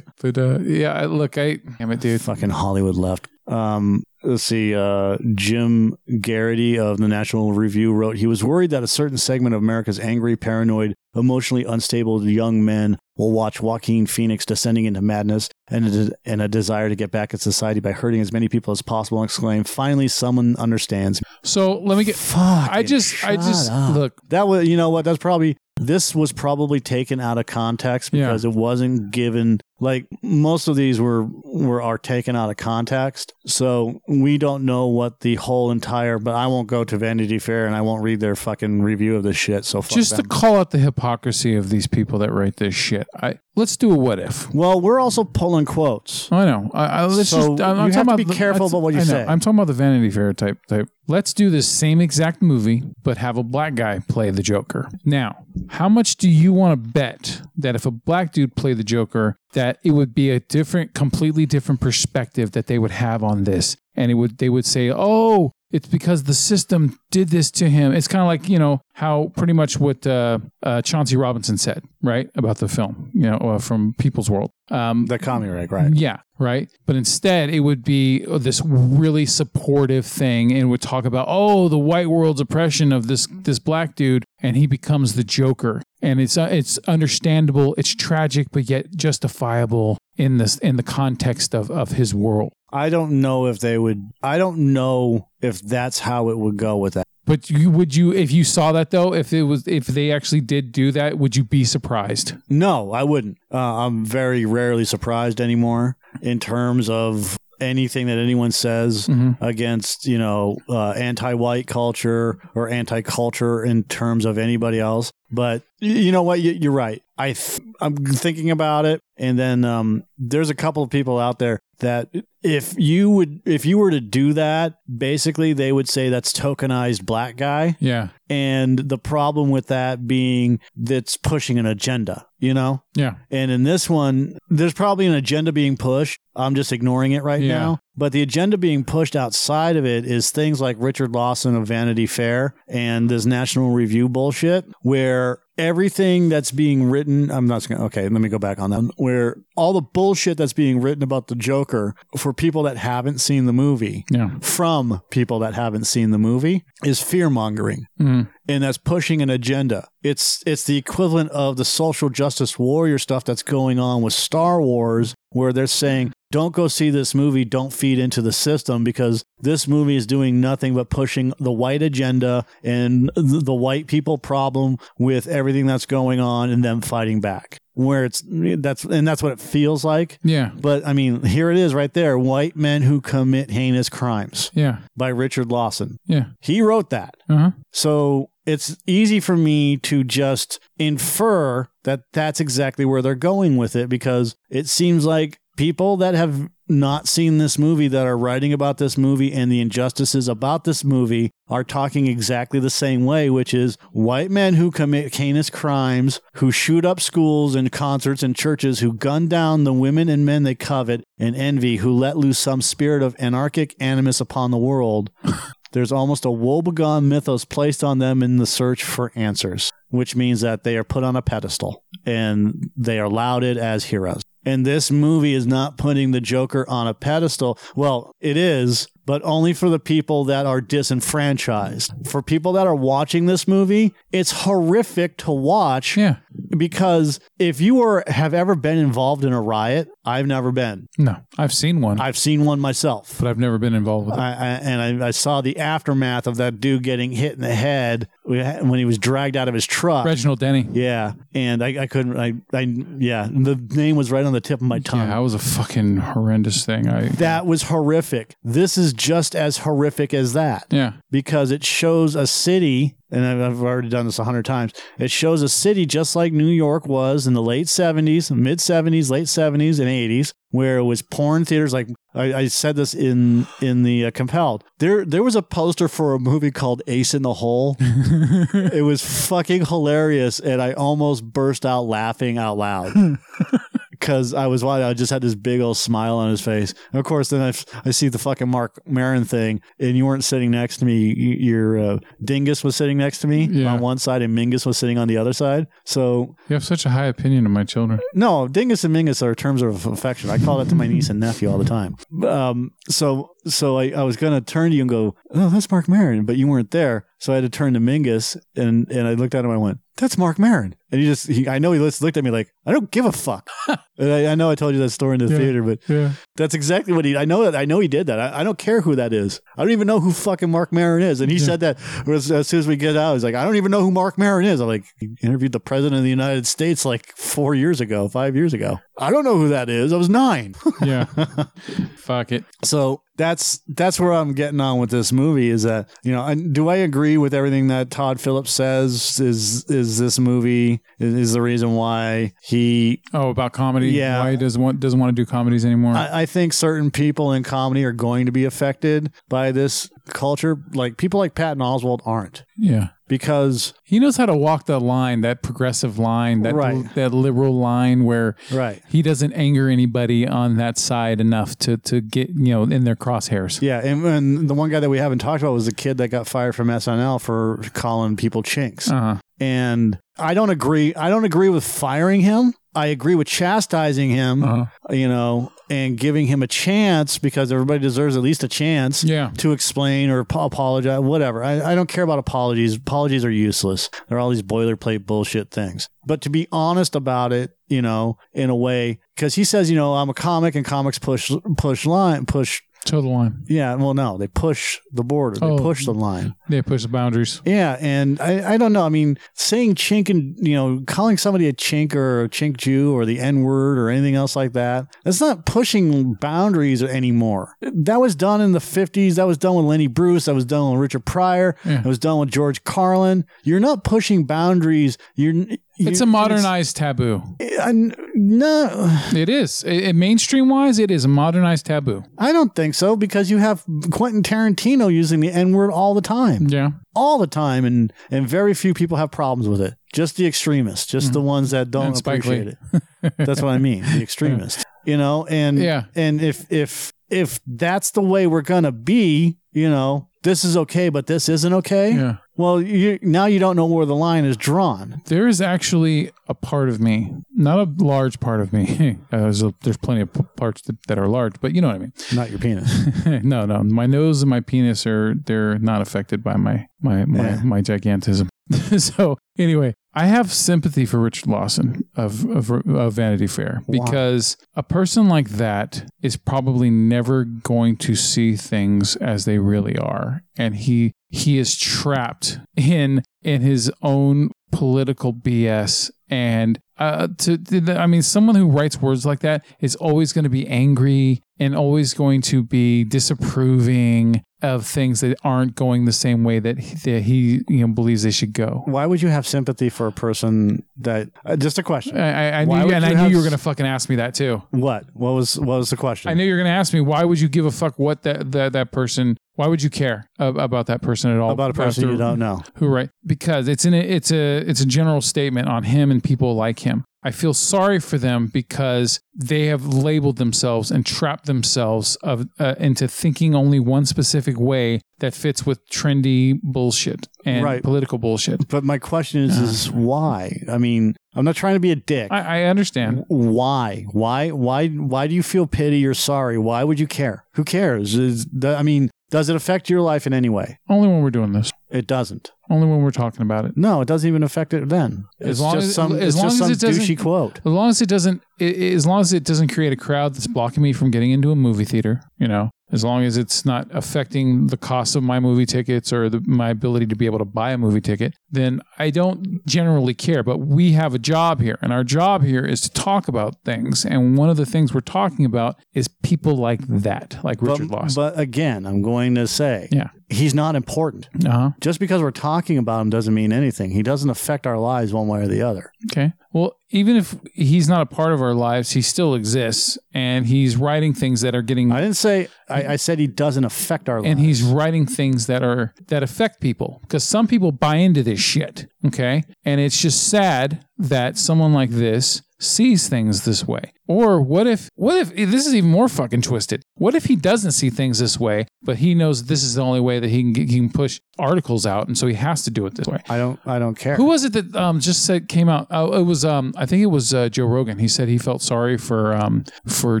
but uh, yeah, look, I damn it, dude. Fucking Hollywood left. Um, let's see. Uh, Jim Geraghty of the National Review wrote he was worried that a certain segment of America's angry, paranoid, emotionally unstable young men will watch Joaquin Phoenix descending into madness and a, and a desire to get back at society by hurting as many people as possible and exclaim, "Finally, someone understands." So let me get. Fuck. I just, I just look. That was, you know what? That's probably this was probably taken out of context Yeah. because it wasn't given. Like most of these were were are taken out of context, so we don't know what the whole entire. But I won't go to Vanity Fair and I won't read their fucking review of this shit. So Just to call out the hypocrisy of these people that write this shit. I let's do a what if. well, we're also pulling quotes. I know. I, I, let's So just. I'm, you I'm have talking to about be the- careful about what you I know. say. I'm talking about the Vanity Fair type type. Let's do the same exact movie, but have a black guy play the Joker. Now, how much do you want to bet that if a black dude played the Joker, that it would be a different, completely different perspective that they would have on this, and it would they would say, oh. It's because the system did this to him. It's kind of like you know how pretty much what uh, uh, Chauncey Robinson said, right, about the film, you know, uh, from People's World. Um, The commie rag, right? yeah, right. But instead, it would be this really supportive thing, and would talk about oh, the white world's oppression of this this black dude, and he becomes the Joker, and it's uh, it's understandable, it's tragic, but yet justifiable in this in the context of of his world. I don't know if they would. I don't know if that's how it would go with that. But you would you if you saw that though, if it was if they actually did do that, would you be surprised? No, I wouldn't. Uh, I'm very rarely surprised anymore in terms of anything that anyone says Mhm. against, you know, uh, anti-white culture or anti-culture in terms of anybody else. But you know what? You, you're right. I th- I'm thinking about it, and then um, there's a couple of people out there that if you would, if you were to do that, basically they would say that's tokenized black guy. Yeah, And the problem with that being that's pushing an agenda, you know? yeah, And in this one, there's probably an agenda being pushed. I'm just ignoring it right Yeah. now. But the agenda being pushed outside of it is things like Richard Lawson of Vanity Fair and this National Review bullshit, where everything that's being written, I'm not going to, okay, let me go back on that, where all the bullshit that's being written about the Joker for people that haven't seen the movie, yeah. from people that haven't seen the movie, is fear mongering Mhm. and that's pushing an agenda. It's it's the equivalent of the social justice warrior stuff that's going on with Star Wars where they're saying don't go see this movie, don't feed into the system because this movie is doing nothing but pushing the white agenda and the white people problem with everything that's going on and them fighting back. Where it's that's and that's what it feels like. Yeah, But I mean, here it is right there. White men who commit heinous crimes yeah, by Richard Lawson. yeah. He wrote that. Uh huh. So it's easy for me to just infer that that's exactly where they're going with it because it seems like people that have not seen this movie that are writing about this movie and the injustices about this movie are talking exactly the same way, which is white men who commit heinous crimes, who shoot up schools and concerts and churches, who gun down the women and men they covet and envy, who let loose some spirit of anarchic animus upon the world. <laughs> there's almost a woebegone mythos placed on them in the search for answers, which means that they are put on a pedestal and they are lauded as heroes. And this movie is not putting the Joker on a pedestal. Well, it is, but only for the people that are disenfranchised. For people that are watching this movie, it's horrific to watch Yeah. because if you were have ever been involved in a riot, I've never been. No, I've seen one, I've seen one myself. but I've never been involved with it. I, I, and I, I saw the aftermath of that dude getting hit in the head when he was dragged out of his truck. Reginald Denny. Yeah, and I, I couldn't. I, I, yeah, the name was right on the tip of my tongue. Yeah, that was a fucking horrendous thing. I that was horrific. This is just as horrific as that yeah. because it shows a city, and I've- already done this a hundred times. It shows a city just like New York was in the late seventies, mid seventies, late seventies, and eighties, where it was porn theaters. Like I, I said this in in the uh, compelled. There there was a poster for a movie called Ace in the Hole. <laughs> it was fucking hilarious, and I almost burst out laughing out loud. <laughs> Because I was, I just had this big old smile on his face. And of course, then I, I see the fucking Marc Maron thing, and you weren't sitting next to me. Y- Your uh, Dingus was sitting next to me Yeah. on one side, and Mingus was sitting on the other side. So You have such a high opinion of my children. no, Dingus and Mingus are terms of affection. I call that to my niece and nephew all the time. Um, so so I, I was gonna turn to you and go, oh, that's Marc Maron, but you weren't there. So I had to turn to Mingus, and and I looked at him. I went, that's Marc Maron, and he just, he, I know he just looked at me like, I don't give a fuck. <laughs> and I, I know I told you that story in the Yeah. theater, but Yeah. that's exactly what he. I know that. I know he did that. I, I don't care who that is. I don't even know who fucking Marc Maron is. And he said that as, as soon as we get out, he's like, I don't even know who Marc Maron is. I'm like, he interviewed the president of the United States like four years ago, five years ago. I don't know who that is. I was nine. Yeah. <laughs> Fuck it. so that's that's where I'm getting on with this movie. Is that you know? And do I agree with everything that Todd Phillips says? Is is this movie is, is the reason why he Oh, about comedy. Yeah. Why he doesn't want doesn't want to do comedies anymore. I, I think certain people in comedy are going to be affected by this culture. Like people like Patton Oswalt aren't yeah. because He knows how to walk that line, that progressive line, that Right. that liberal line where right. he doesn't anger anybody on that side enough to to get you know in their crosshairs. Yeah, and, and the one guy that we haven't talked about was the kid that got fired from SNL for calling people chinks. Uh huh. And I don't agree. I don't agree with firing him. I agree with chastising him. Uh-huh. You know, and giving him a chance because everybody deserves at least a chance. Yeah. to explain or ap- apologize, whatever. I, I don't care about apologies. Apologies are useless. They're all these boilerplate bullshit things. But to be honest about it, you know, in a way, because he says, you know, I'm a comic and comics push push line push. Toe the line. Yeah, well, no, they push the border. They Oh. push the line. They push the boundaries. Yeah, and I, I don't know. I mean, saying chink and you know, calling somebody a chink or a chink Jew or the N word or anything else like that, that's not pushing boundaries anymore. That was done in the fifties. That was done with Lenny Bruce. That was done with Richard Pryor. Yeah. That was done with George Carlin. You're not pushing boundaries. You're. It's a modernized taboo. it's- I- no, It is. It, it- mainstream wise, it is a modernized taboo. I don't think so because you have Quentin Tarantino using the N word all the time. Yeah. all the time, and and very few people have problems with it. Just the extremists, just the ones that don't Mm-hmm. And Spike Lee. appreciate it. That's what I mean, the <laughs> extremists. You know, and Yeah. and if if if that's the way we're gonna be, you know, this is okay, but this isn't okay. Yeah. Well, you now you don't know where the line is drawn. There is actually a part of me, not a large part of me. <laughs> Uh, there's, a, there's plenty of parts that, that are large, but you know what I mean. Not your penis. <laughs> no, no. My nose and my penis are they're not affected by my my my, Yeah. my gigantism. <laughs> so anyway, I have sympathy for Richard Lawson of, of of Vanity Fair Why? because a person like that is probably never going to see things as they really are, and he he is trapped in in his own political BS and uh, to, to- I mean, someone who writes words like that is always going to be angry and always going to be disapproving of things that aren't going the same way that he, that he you know believes they should go. Why would you have sympathy for a person that? Uh, just a question. I, I, I knew, and I knew you were going to fucking ask me that too. What? What was what was the question? I knew you were going to ask me why would you give a fuck what that that, that person. Why would you care about that person at all? about a person After- you don't know. Who right? Because it's in a, it's a it's a general statement on him and people like him. I feel sorry for them because they have labeled themselves and trapped themselves of, uh, into thinking only one specific way that fits with trendy bullshit and Right. political bullshit. But my question is, is why? I mean, I'm not trying to be a dick. I, I understand. why? Why? Why? Why do you feel pity or sorry? Why would you care? Who cares? Is I mean, does it affect your life in any way? Only when we're doing this. It doesn't. Only when we're talking about it. No, it doesn't even affect it then. As It's long just as- some, as it's long just as some it doesn't- douchey quote. As long as it doesn't, i- i- as long as it doesn't create a crowd that's blocking me from getting into a movie theater, you know, as long as it's not affecting the cost of my movie tickets or the, my ability to be able to buy a movie ticket, then I don't generally care. But we have a job here, and our job here is to talk about things. And one of the things we're talking about is people like that, like Richard But, Lawson. but again, I'm going to say, Yeah. He's not important. Uh huh. Just because we're talking about him doesn't mean anything. He doesn't affect our lives one way or the other. Okay. Well, even if he's not a part of our lives, he still exists, and he's writing things that are getting I didn't say. I, I said he doesn't affect our lives. and he's writing things that are that affect people because some people buy into this shit okay and it's just sad that someone like this sees things this way or what if what if this is even more fucking twisted what if he doesn't see things this way but he knows this is the only way that he can get, he can push articles out and so he has to do it this way I don't. I don't care. who was it that um, just said came out? Oh, it was um, I think it was uh, Joe Rogan. He said he felt sorry for um, for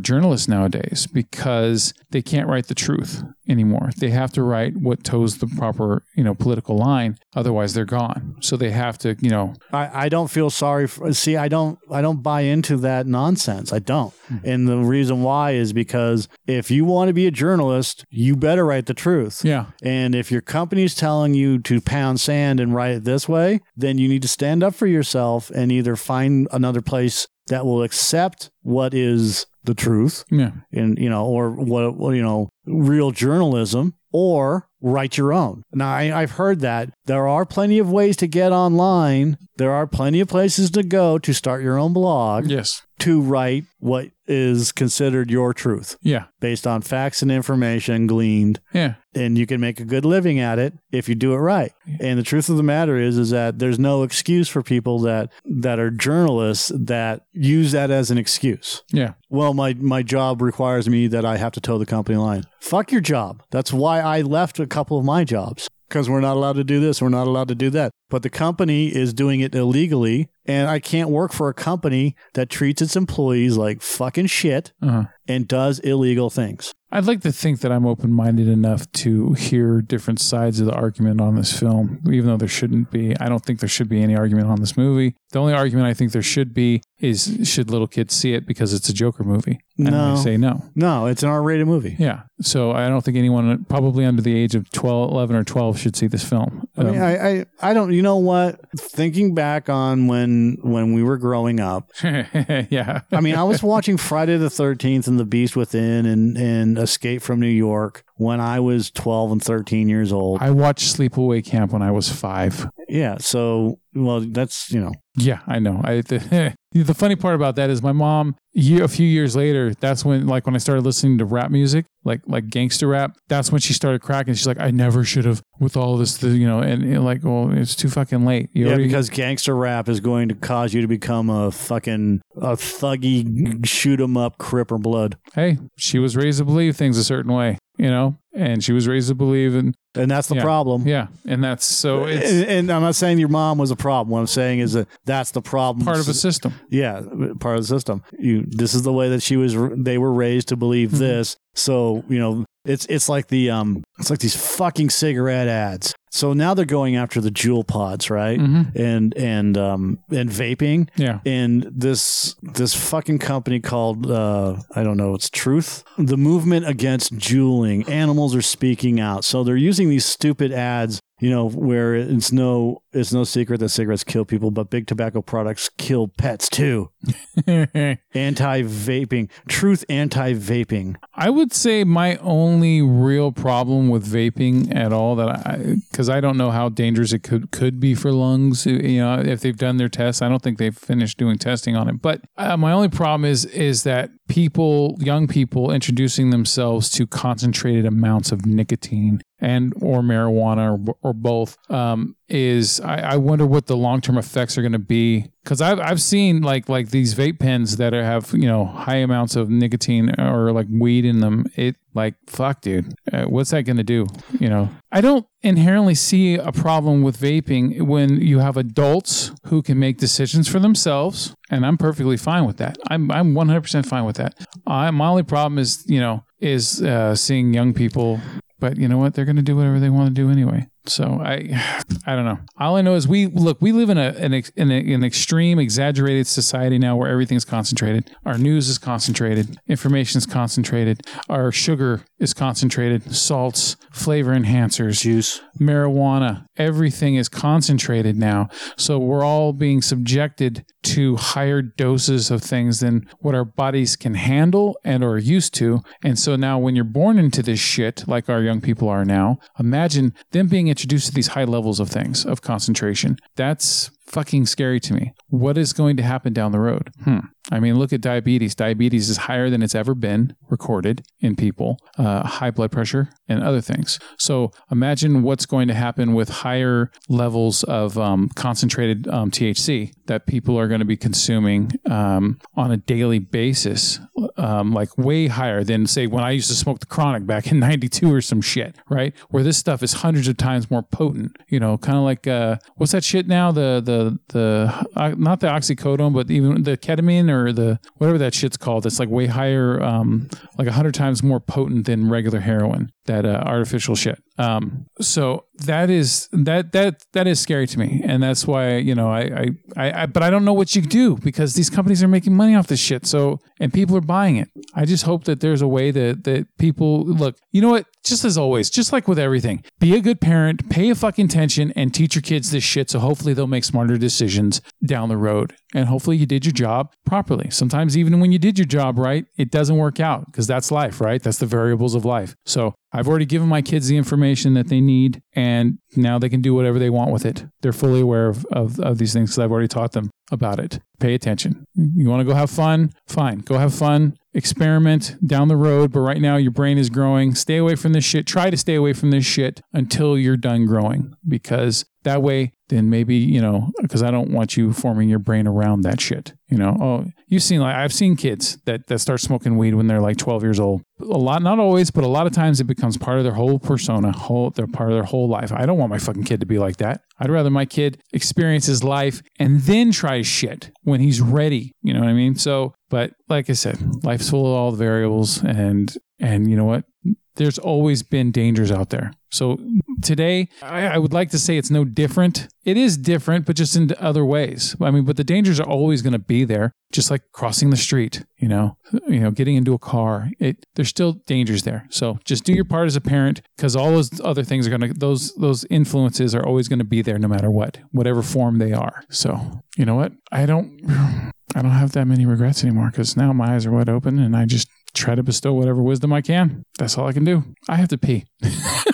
journalists nowadays because they can't write the truth anymore. They have to write what toes the proper you know political line, otherwise they're gone. So they have to you know I, I don't feel sorry for see I don't I don't buy into that nonsense. I don't. Hmm. And the reason why is because if you want to be a journalist, you better write the truth. yeah And if your company's telling you to pound sand and write it this way, then you need to stand up for yourself and either find another place that will accept what is the truth yeah. and you know or what what, you know real journalism or write your own now I, i've heard that there are plenty of ways to get online there are plenty of places to go to start your own blog yes to write what is considered your truth yeah based on facts and information gleaned yeah and you can make a good living at it if you do it right. And the truth of the matter is is that there's no excuse for people that that are journalists that use that as an excuse. yeah Well, my my job requires me that I have to toe the company line. Fuck your job. That's why I left a couple of my jobs because we're not allowed to do this, we're not allowed to do that. But the company is doing it illegally, and I can't work for a company that treats its employees like fucking shit uh-huh. and does illegal things. I'd like to think that I'm open minded enough to hear different sides of the argument on this film, even though there shouldn't be. I don't think there should be any argument on this movie. The only argument I think there should be is should little kids see it because it's a Joker movie? And I No. say no. No, it's an R-rated movie. Yeah. So I don't think anyone, probably under the age of 12, 11 or 12, should see this film. I mean, Um, I, I, I don't. You know what? Thinking back on when when we were growing up, <laughs> yeah. I mean, I was watching Friday the Thirteenth and The Beast Within and and Escape from New York when I was twelve and thirteen years old. I watched Sleepaway Camp when I was five. Yeah. So, well, that's you know, Yeah, I know. I the, <laughs> the funny part about that is my mom. Year, a few years later, that's when like when I started listening to rap music, like like gangster rap. That's when she started cracking. She's like, I never should have with all this, you know, and, and like, well, it's too fucking late. You yeah, already- because gangster rap is going to cause you to become a fucking a thuggy shoot 'em up crip or blood, hey, she was raised to believe things a certain way, you know, and she was raised to believe in and that's the Yeah. problem. yeah, and that's so it's and, and I'm not saying your mom was a problem. What I'm saying is that that's the problem. part of a system. yeah part of the system you this is the way that she was they were raised to believe Mhm. this so you know it's it's like the um it's like these fucking cigarette ads. So now they're going after the Juul pods right? Hmm and and um and vaping. Yeah, and this this fucking company called uh I don't know it's Truth. The movement against juuling animals are speaking out. So they're using these stupid ads you know where it's no it's no secret that cigarettes kill people but big tobacco products kill pets too <laughs> anti-vaping truth anti-vaping I would say my only real problem with vaping at all that I because I don't know how dangerous it could could be for lungs. You know, if they've done their tests, I don't think they've finished doing testing on it. But uh, my only problem is is that people, young people, introducing themselves to concentrated amounts of nicotine and or marijuana or, or both um, is I, I wonder what the long term effects are going to be because I've I've seen like like these vape pens that are, have you know high amounts of nicotine or like weed in them. It like fuck, dude, uh, what's that going to do? You know, I don't inherently see a problem with vaping when you have adults who can make decisions for themselves, and I'm perfectly fine with that. I'm I'm 100% fine with that. I, my only problem is you know is uh, seeing young people but you know what? They're going to do whatever they want to do anyway. So I, <sighs> I don't know. All I know is we look. We live in a an, in a, an extreme, exaggerated society now, where everything's concentrated. Our news is concentrated. Information is concentrated. Our sugar is concentrated. Salts, flavor enhancers, Juice. marijuana. Everything is concentrated now. So we're all being subjected to higher doses of things than what our bodies can handle and are used to. And so now, when you're born into this shit, like our young people are now, imagine them being introduced to these high levels of things of concentration. That's fucking scary to me. What is going to happen down the road? Hmm. I mean, look at diabetes. Diabetes is higher than it's ever been recorded in people, uh, high blood pressure, and other things. So imagine what's going to happen with higher levels of um, concentrated um, THC that people are going to be consuming um, on a daily basis, um, like way higher than, say, when I used to smoke the chronic back in <laughs> 92 or some shit, right? Where this stuff is hundreds of times more potent, you know, kind of like, uh, what's that shit now? The, the, the, uh, not the oxycodone, but even the ketamine or the, whatever that shit's called. It's like way higher, um, like a hundred times more potent than regular heroin, that uh, artificial shit. Um, so that is that that that is scary to me, and that's why you know I, I I I but I don't know what you do because these companies are making money off this shit. So and people are buying it. I just hope that there's a way that that people look. You know what? Just as always, just like with everything, be a good parent, pay a fucking attention, and teach your kids this shit. So hopefully they'll make smarter decisions down the road, and hopefully you did your job properly. Sometimes even when you did your job right, it doesn't work out because that's life, right? That's the variables of life. So I've already given my kids the information that they need, and now they can do whatever they want with it. They're fully aware of, of, of these things because I've already taught them about it. Pay attention. You want to go have fun? Fine. Go have fun. Experiment down the road, but right now your brain is growing. Stay away from this shit. Try to stay away from this shit until you're done growing because that way, then maybe, you know, because I don't want you forming your brain around that shit. You know, oh, you've seen like I've seen kids that that start smoking weed when they're like 12 years old. A lot, not always, but a lot of times it becomes part of their whole persona, whole they're part of their whole life. I don't want my fucking kid to be like that. I'd rather my kid experience his life and then try shit when he's ready. You know what I mean? So, but like I said, life's full of all the variables, and and you know what? There's always been dangers out there. So today, I, I would like to say it's no different. It is different, but just in other ways. I mean, but the dangers are always going to be there, just like crossing the street. You know, you know, getting into a car. It there's still dangers there. So just do your part as a parent, because all those other things are going to those those influences are always going to be there, no matter what, whatever form they are. So you know what? I don't. <sighs> I don't have that many regrets anymore because now my eyes are wide open and I just try to bestow whatever wisdom I can. That's all I can do. I have to pee.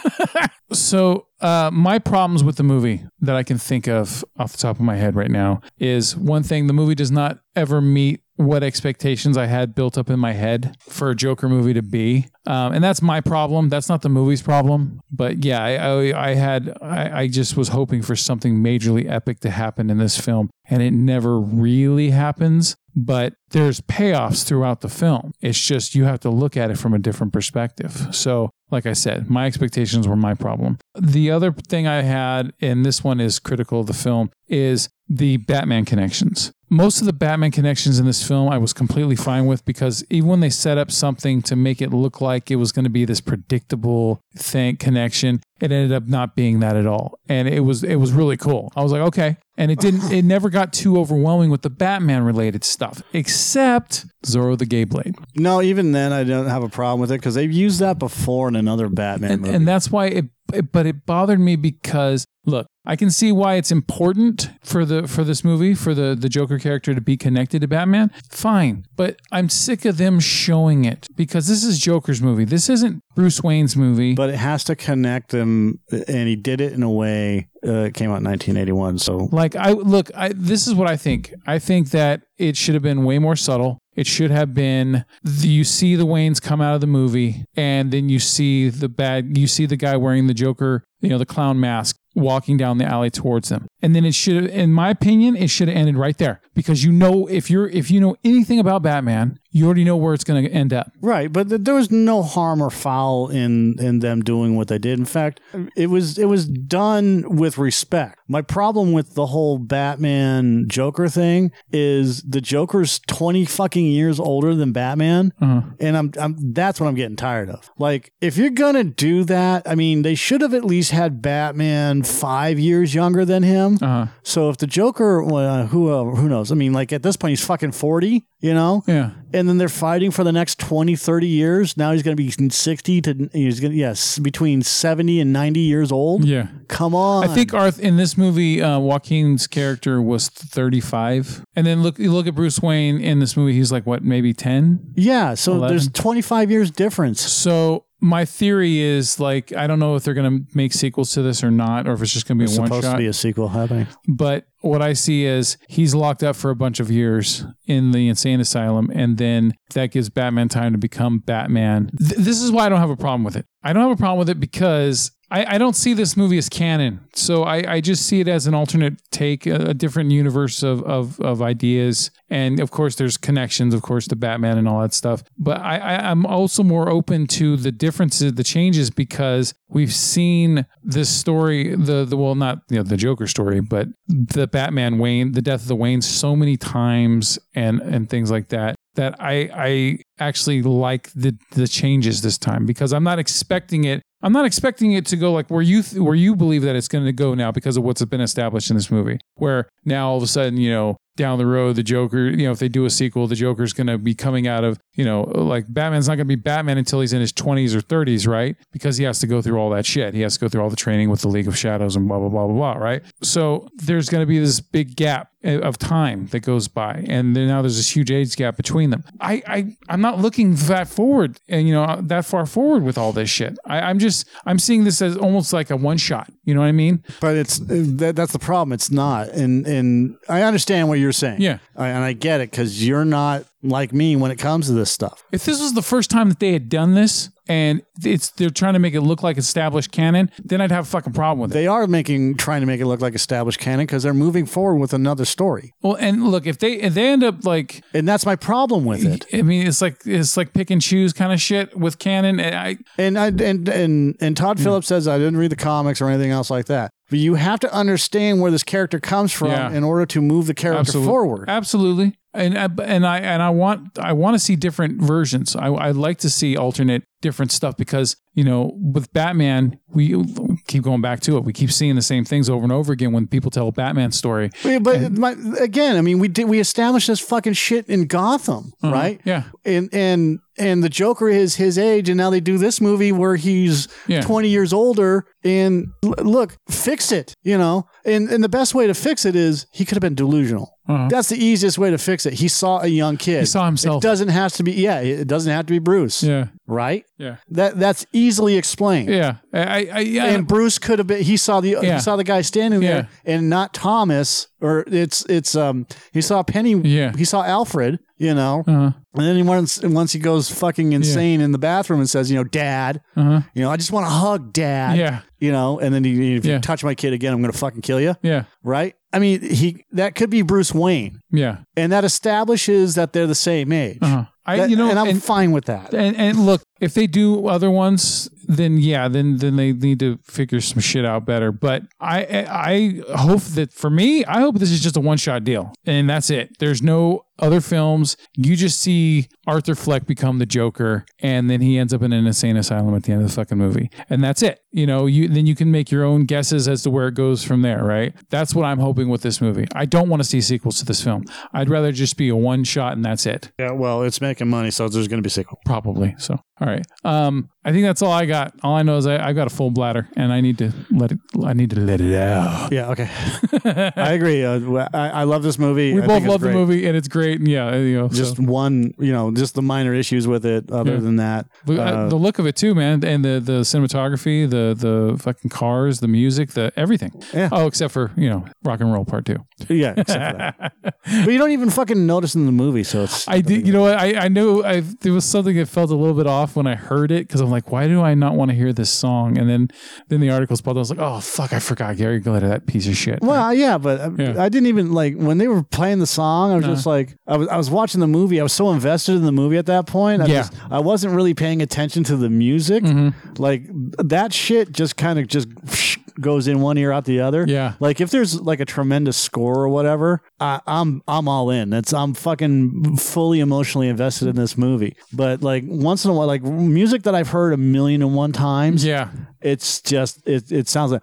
<laughs> so, uh, my problems with the movie that I can think of off the top of my head right now is one thing the movie does not ever meet what expectations I had built up in my head for a Joker movie to be. Um, and that's my problem. That's not the movie's problem. But yeah, I, I, I had, I, I just was hoping for something majorly epic to happen in this film. And it never really happens. But there's payoffs throughout the film. It's just you have to look at it from a different perspective. So, like I said, my expectations were my problem. The other thing I had, and this one is critical of the film, is the Batman connections. Most of the Batman connections in this film I was completely fine with because even when they set up something to make it look like it was going to be this predictable thing connection, it ended up not being that at all. And it was it was really cool. I was like, okay. And it didn't it never got too overwhelming with the Batman related stuff, except Zorro the Gay Blade. No, even then I don't have a problem with it because they've used that before in another Batman and, movie. and that's why it, it but it bothered me because look i can see why it's important for the for this movie for the the joker character to be connected to batman fine but i'm sick of them showing it because this is joker's movie this isn't bruce wayne's movie but it has to connect them, and he did it in a way Uh, it came out in 1981. So Like I look, I, this is what I think. I think that it should have been way more subtle. It should have been the, you see the Waynes come out of the movie, and then you see the bad. You see the guy wearing the Joker, you know, the clown mask, walking down the alley towards them. And then it should, in my opinion, it should have ended right there because you know if you're if you know anything about Batman, you already know where it's going to end up. Right, but th- there was no harm or foul in in them doing what they did. In fact, it was it was done with respect. My problem with the whole Batman Joker thing is the Joker's twenty fucking years older than Batman, Uh-huh. and I'm, I'm that's what I'm getting tired of. Like, if you're gonna do that, I mean, they should have at least had Batman five years younger than him. Uh-huh. So if the Joker, well, uh, who uh, who knows? I mean, like at this point, he's fucking forty, you know Yeah. and then they're fighting for the next 20 30 years now he's going to be 60 to he's going to yes between 70 and 90 years old Yeah. come on I think Arth in this movie, uh, Joaquin's character was 35, and then look you look at Bruce Wayne in this movie. He's like what, maybe 10. yeah so 11. there's 25 years difference So my theory is like I don't know if they're going to make sequels to this or not, or if it's just going to be one supposed shot. to be a sequel happening But what I see is he's locked up for a bunch of years in the insane asylum, and then that gives Batman time to become Batman. Th- this is why I don't have a problem with it. I don't have a problem with it because I, I don't see this movie as canon. So I, I just see it as an alternate take, a, a different universe of, of, of ideas. And of course, there's connections, of course, to Batman and all that stuff. But I, I, I'm also more open to the differences, the changes, because we've seen this story, the, the well, not you know, the Joker story, but the Batman Wayne, the death of the Wayne, so many times and, and things like that that I I actually like the the changes this time because I'm not expecting it. I'm not expecting it to go like where you th- where you believe that it's going to go now because of what's been established in this movie. Where now all of a sudden you know down the road the Joker you know if they do a sequel the Joker's going to be coming out of you know like Batman's not going to be Batman until he's in his 20s or 30s right? Because he has to go through all that shit. He has to go through all the training with the League of Shadows and blah blah blah blah blah right. So there's going to be this big gap eh, of time that goes by and now there's this huge age gap between them. I i i'm not looking that forward and you know that far forward with all this shit. I, i'm just i'm seeing this as almost like a one shot. You know what i mean? But it's that, that's the problem. It's not. And and i understand what you're saying Yeah. I, and i get it because you're not like me when it comes to this stuff if this was the first time that they had done this and it's they're trying to make it look like established canon then i'd have a fucking problem with it they are making trying to make it look like established canon because they're moving forward with another story well and look if they if they end up like and that's my problem with it I mean, it's like it's like pick and choose kind of shit with canon. And I And I and and and Todd. Phillips says I didn't read the comics or anything else like that. But you have to understand where this character comes from Yeah. in order to move the character Absolutely. forward. Absolutely. And uh, and I and I want I want to see different versions. I I like to see alternate different stuff because you know with Batman we keep going back to it. We keep seeing the same things over and over again when people tell a Batman story. But my, again, I mean, we did we established this fucking shit in Gotham, Uh-huh. right? Yeah. And and and the Joker is his age, and now they do this movie where he's Yeah. twenty years older. And l- look, fix it, you know. And and the best way to fix it is he could have been delusional. Uh-huh. That's the easiest way to fix it. He saw a young kid. He saw himself. It doesn't have to be. Yeah, it doesn't have to be Bruce. Yeah. Right. Yeah. That that's easily explained. Yeah. I I, yeah. And Bruce could have been. He saw the Yeah. he saw the guy standing there, and not Thomas. Or it's it's um he saw Penny. Yeah. He saw Alfred. You know, uh-huh. and then he once once he goes fucking insane in the bathroom and says, you know, Dad, Uh-huh. you know, I just want to hug Dad. Yeah. You know, and then he, if Yeah. you touch my kid again, I'm gonna fucking kill you. Yeah. Right. I mean, he that could be Bruce Wayne, Yeah. and that establishes that they're the same age. Uh-huh. I That- you know and I'm and- fine with that. And, and look, if they do other ones, then yeah, then then they need to figure some shit out better. But I I hope that for me, I hope this is just a one shot deal, and that's it. There's no other films. You just see Arthur Fleck become the Joker, and then he ends up in an insane asylum at the end of the fucking movie, and that's it. You know, you then you can make your own guesses as to where it goes from there, right? That's what I'm hoping with this movie. I don't want to see sequels to this film. I'd rather just be a one shot and that's it. Yeah, well, it's making money, so there's going to be sequel. Probably. So, All right. Um, I think that's all I got. All I know is I, I got a full bladder, and I need to let it. I need to let it out. Yeah, okay. <laughs> I agree. Uh, I, I love this movie. We I both love the movie, and it's great. And yeah, you know, Just so. one, you know, just the minor issues with it. Other Yeah. than that, But, uh, uh, the look of it too, man, and the the cinematography, the the fucking cars, the music, the everything. Yeah. Oh, except for you know, rock and roll part two. yeah, except for that. <laughs> But you don't even fucking notice in the movie, so it's. I did. You know what? I I knew I there was something that felt a little bit off when I heard it because I'm like, why do I not want to hear this song? And then then the articles popped. I was like, oh fuck, I forgot Gary Glitter, that piece of shit. Well, yeah, but uh, Yeah. I didn't even like when they were playing the song. I was just like, I was, I was watching the movie. I was so invested in the movie at that point. I Yeah. just, I wasn't really paying attention to the music. Mm-hmm. Like that shit just kind of just goes in one ear out the other. Yeah. Like if there's like a tremendous score or whatever, I, I'm I'm all in. That's I'm fucking fully emotionally invested in this movie. But like once in a while, like music that I've heard a million and one times, Yeah. It's just it, it sounds like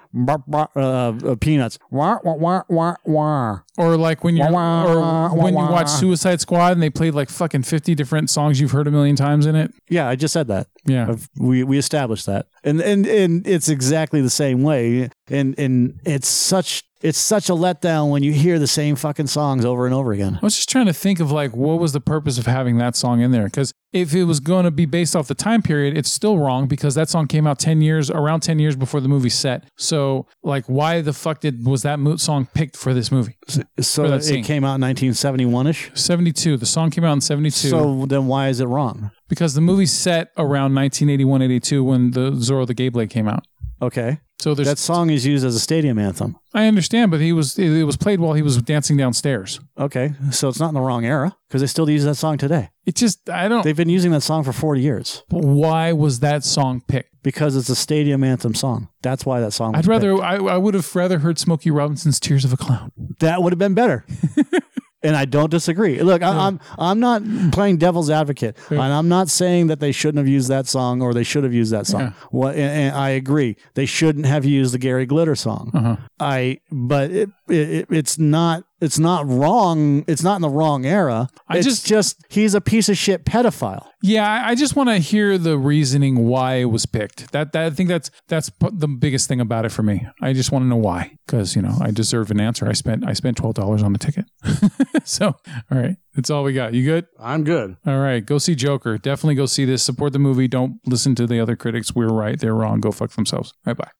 uh, uh, peanuts. Wah, wah, wah, wah, wah. Or like when you Wah, or wah, when you watch. Suicide Squad and they played like fucking fifty different songs you've heard a million times in it. Yeah, I just said that. Yeah. I've- we we established that, and and and it's exactly the same way, and and it's such it's such a letdown when you hear the same fucking songs over and over again. I was just trying to think of like what was the purpose of having that song in there? Because if it was going to be based off the time period, it's still wrong because that song came out ten years, around ten years before the movie set. So like, why the fuck did was that mo- song picked for this movie? So that it scene. came out in 1971 ish. Seventy two. The song came out in seventy two. So then why is it wrong? because the movie set around 1981, 82 when the Zorro the Gay Blade came out. Okay, So there's that song is used as a stadium anthem. I understand, but he was it, was played while he was dancing downstairs. Okay, so it's not in the wrong era because they still use that song today. It just I don't. They've been using that song for 40 years why was that song picked? because it's a stadium anthem song. That's why that song. Was I'd rather picked. I, I would have rather heard Smokey Robinson's "Tears of a Clown." that would have been better. <laughs> and I don't disagree. Look, I, I'm I'm not playing devil's advocate, and I'm not saying that they shouldn't have used that song or they should have used that song. Yeah. What? And, and I agree, they shouldn't have used the Gary Glitter song. Uh-huh. I, but it, it it's not it's not wrong. It's not in the wrong era. I it's just- just he's a piece of shit pedophile. Yeah, I- I just want to hear the reasoning why it was picked. That, that I think that's that's the biggest thing about it for me. I just want to know why because you know I deserve an answer. I spent I spent twelve dollars on the ticket. <laughs> so all right, that's all we got. You good? I'm good. All right, go see Joker. Definitely go see this. Support the movie. Don't listen to the other critics. We're right. They're wrong. Go fuck themselves. All right, bye.